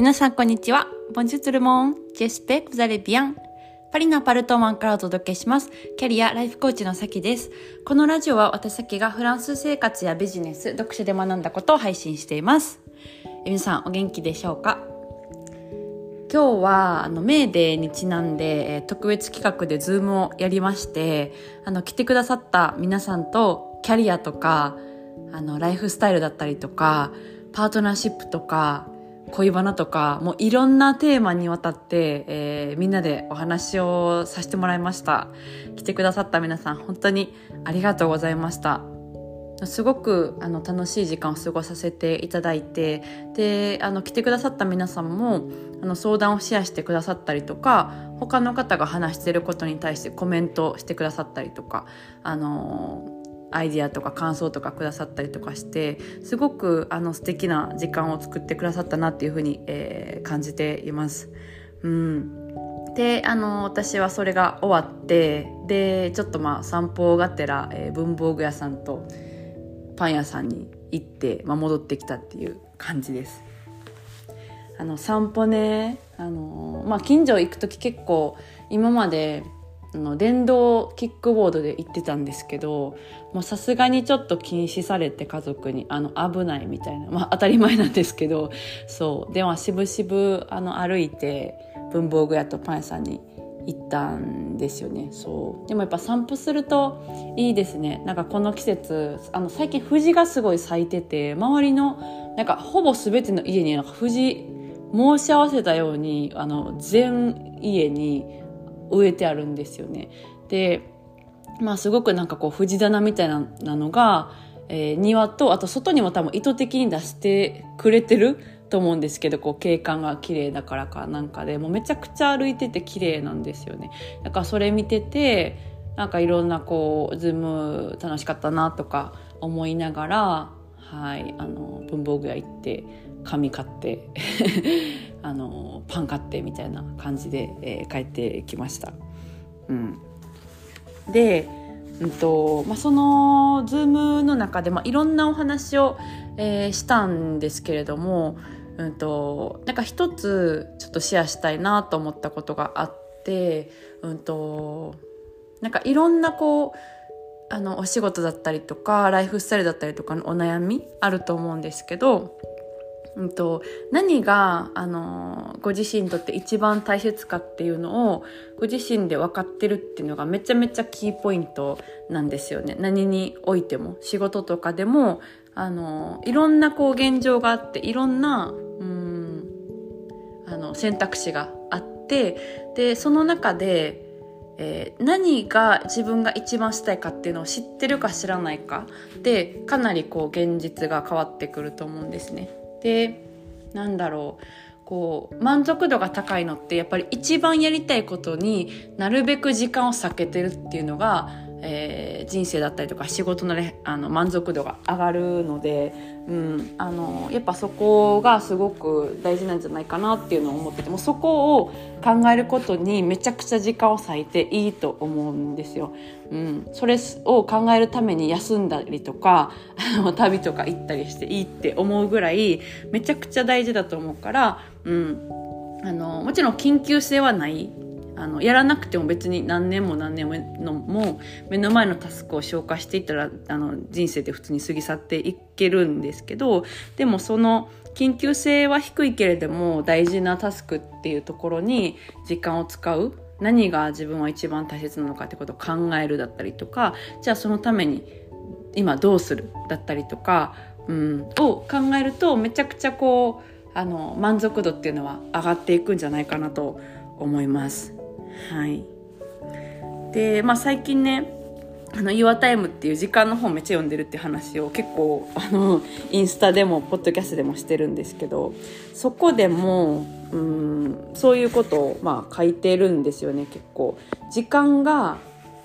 皆さんこんにちは。Bonjour tout le monde. J'espère que vous allez bien. パリのアパルトマンからお届けします。キャリアライフコーチのさきです。このラジオは私さきがフランス生活やビジネス、読書で学んだことを配信しています。え皆さんお元気でしょうか？今日はあのメーデーにちなんで、えー特別企画で Zoom をやりましてあの来てくださった皆さんとキャリアとかあのライフスタイルだったりとかパートナーシップとか恋バナとかもういろんなテーマにわたって、えーみんなでお話をさせてもらいました。来てくださった皆さん本当にありがとうございました。すごくあの楽しい時間を過ごさせていただいてであの来てくださった皆さんもあの相談をシェアしてくださったりとか他の方が話してることに対してコメントしてくださったりとかあのアイディアとか感想とかくださったりとかしてすごくあの素敵な時間を作ってくださったなっていうふうに、えー感じています。うん、であの私はそれが終わってでちょっとまあ散歩がてら、えー文房具屋さんとパン屋さんに行って、まあ、戻ってきたっていう感じです。あの散歩ねあの、まあ、近所行く時結構今まであの電動キックボードで行ってたんですけどもうさすがにちょっと禁止されて家族にあの危ないみたいな、まあ、当たり前なんですけどそう。ではしぶしぶあの歩いて文房具屋とパン屋さんに行ったんですよね。そう。でもやっぱ散歩するといいですね。なんかこの季節あの最近藤がすごい咲いてて周りのなんかほぼ全ての家になんか藤申し合わせたようにあの全家に植えてあるんですよね。でまあすごくなんかこう藤棚みたいなのが、えー庭とあと外にも多分意図的に出してくれてると思うんですけどこう景観が綺麗だからかなんかでもうめちゃくちゃ歩いてて綺麗なんですよね。だからそれ見ててなんかいろんなこうズーム楽しかったなとか思いながらはいあの文房具屋行って紙買って あのパン買ってみたいな感じで、えー帰ってきました。うん、で、うんとまあ、その Zoom の中で、まあ、いろんなお話を、えーしたんですけれども、うん、となんか一つちょっとシェアしたいなと思ったことがあって、うん、となんかいろんなこうあのお仕事だったりとかライフスタイルだったりとかのお悩みあると思うんですけど、うん、と何があのご自身にとって一番大切かっていうのをご自身で分かってるっていうのがめちゃめちゃキーポイントなんですよね何においても仕事とかでもあのいろんなこう現状があっていろんなうんあの選択肢があってでその中でえー何が自分が一番したいかっていうのを知ってるか知らないかでかなりこう現実が変わってくると思うんですね。でなんだろう。こう満足度が高いのってやっぱり一番やりたいことになるべく時間を避けてるっていうのが、えー人生だったりとか仕事の,、ね、あの満足度が上がるので、うん、あのやっぱそこがすごく大事なんじゃないかなっていうのを思っててもそこを考えることにめちゃくちゃ時間を割いていいと思うんですよ。うん、それを考えるために休んだりとか あの旅とか行ったりしていいって思うぐらいめちゃくちゃ大事だと思うから、うん、あのもちろん緊急性はないあのやらなくても別に何年も何年ものも目の前のタスクを消化していったらあの人生って普通に過ぎ去っていけるんですけどでもその緊急性は低いけれども大事なタスクっていうところに時間を使う何が自分は一番大切なのかってことを考えるだったりとかじゃあそのために今どうするだったりとか、うん、を考えるとめちゃくちゃこうあの満足度っていうのは上がっていくんじゃないかなと思います。はい、で、まあ、最近ね「あの YourTime」っていう時間の本めっちゃ読んでるって話を結構あのインスタでもポッドキャストでもしてるんですけどそこでもうんそういうことを、まあ、書いてるんですよね結構。時間が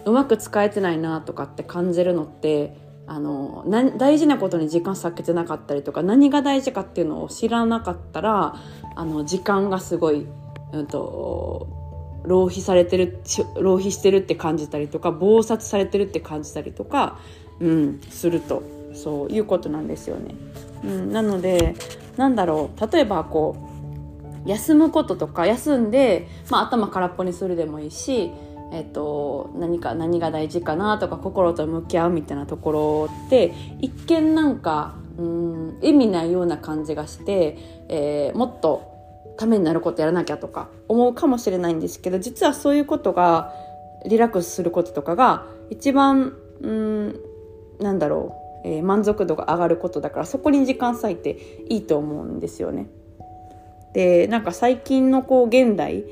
うまく使えてないなとかって感じるのってあの大事なことに時間割けてなかったりとか何が大事かっていうのを知らなかったらあの時間がすごい、うん、と浪費されてる浪費してるって感じたりとか忙殺されてるって感じたりとか、うん、するとそういうことなんですよね。うん、なのでなんだろう例えばこう休むこととか休んで、まあ、頭空っぽにするでもいいし、えっと、何か何が大事かなとか心と向き合うみたいなところって一見なんかうん意味ないような感じがして、えー、もっとためになることやらなきゃとか思うかもしれないんですけど実はそういうことがリラックスすることとかが一番うんなんだろう、えー、満足度が上がることだからそこに時間割いていいと思うんですよね。でなんか最近のこう現代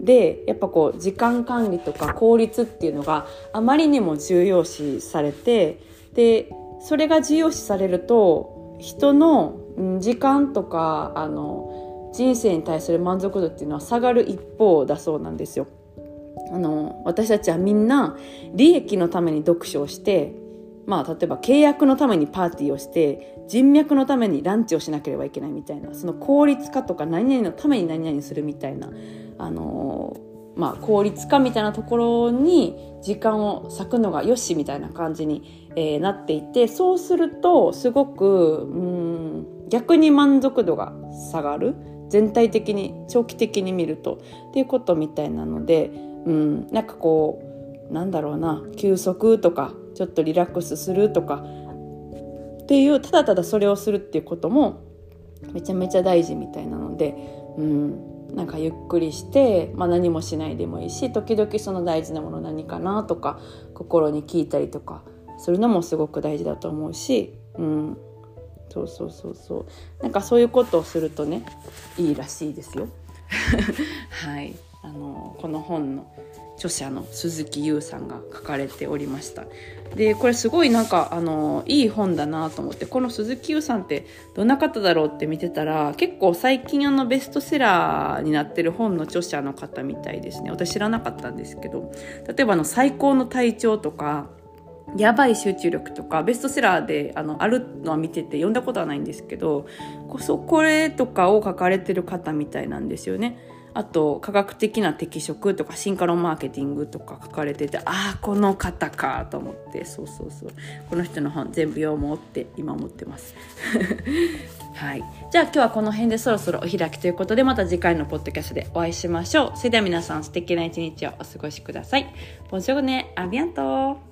でやっぱこう時間管理とか効率っていうのがあまりにも重要視されてでそれが重要視されると人の時間とかあの人生に対する満足度っていうのは下がる一方だそうなんですよ。あの私たちはみんな利益のために読書をしてまあ例えば契約のためにパーティーをして人脈のためにランチをしなければいけないみたいなその効率化とか何々のために何々するみたいなあのまあ、効率化みたいなところに時間を割くのがよしみたいな感じに、えー、なっていてそうするとすごくうん逆に満足度が下がる全体的に長期的に見るとっていうことみたいなのでうんなんかこうなんだろうな休息とかちょっとリラックスするとかっていうただただそれをするっていうこともめちゃめちゃ大事みたいなのでうんなんかゆっくりして、まあ、何もしないでもいいし時々その大事なもの何かなとか心に聞いたりとかするのもすごく大事だと思うし、うん、そうそうそうそう。なんかそういうことをするとねいいらしいですよ。はい。あのこの本の著者の鈴木優さんが書かれておりました。でこれすごいなんかあのいい本だなと思ってこの鈴木優さんってどんな方だろうって見てたら結構最近あのベストセラーになってる本の著者の方みたいですね。私知らなかったんですけど例えばあの最高の体調とかやばい集中力とかベストセラーであのあるのは見てて読んだことはないんですけどこそこれとかを書かれてる方みたいなんですよね。あと科学的な適職とか進化論マーケティングとか書かれててああこの方かと思って。そうそうそう。この人の本全部読もうって今思ってます。はい。じゃあ今日はこの辺でそろそろお開きということでまた次回のポッドキャストでお会いしましょう。それでは皆さん素敵な一日をお過ごしください。ボンジョルネアビアント。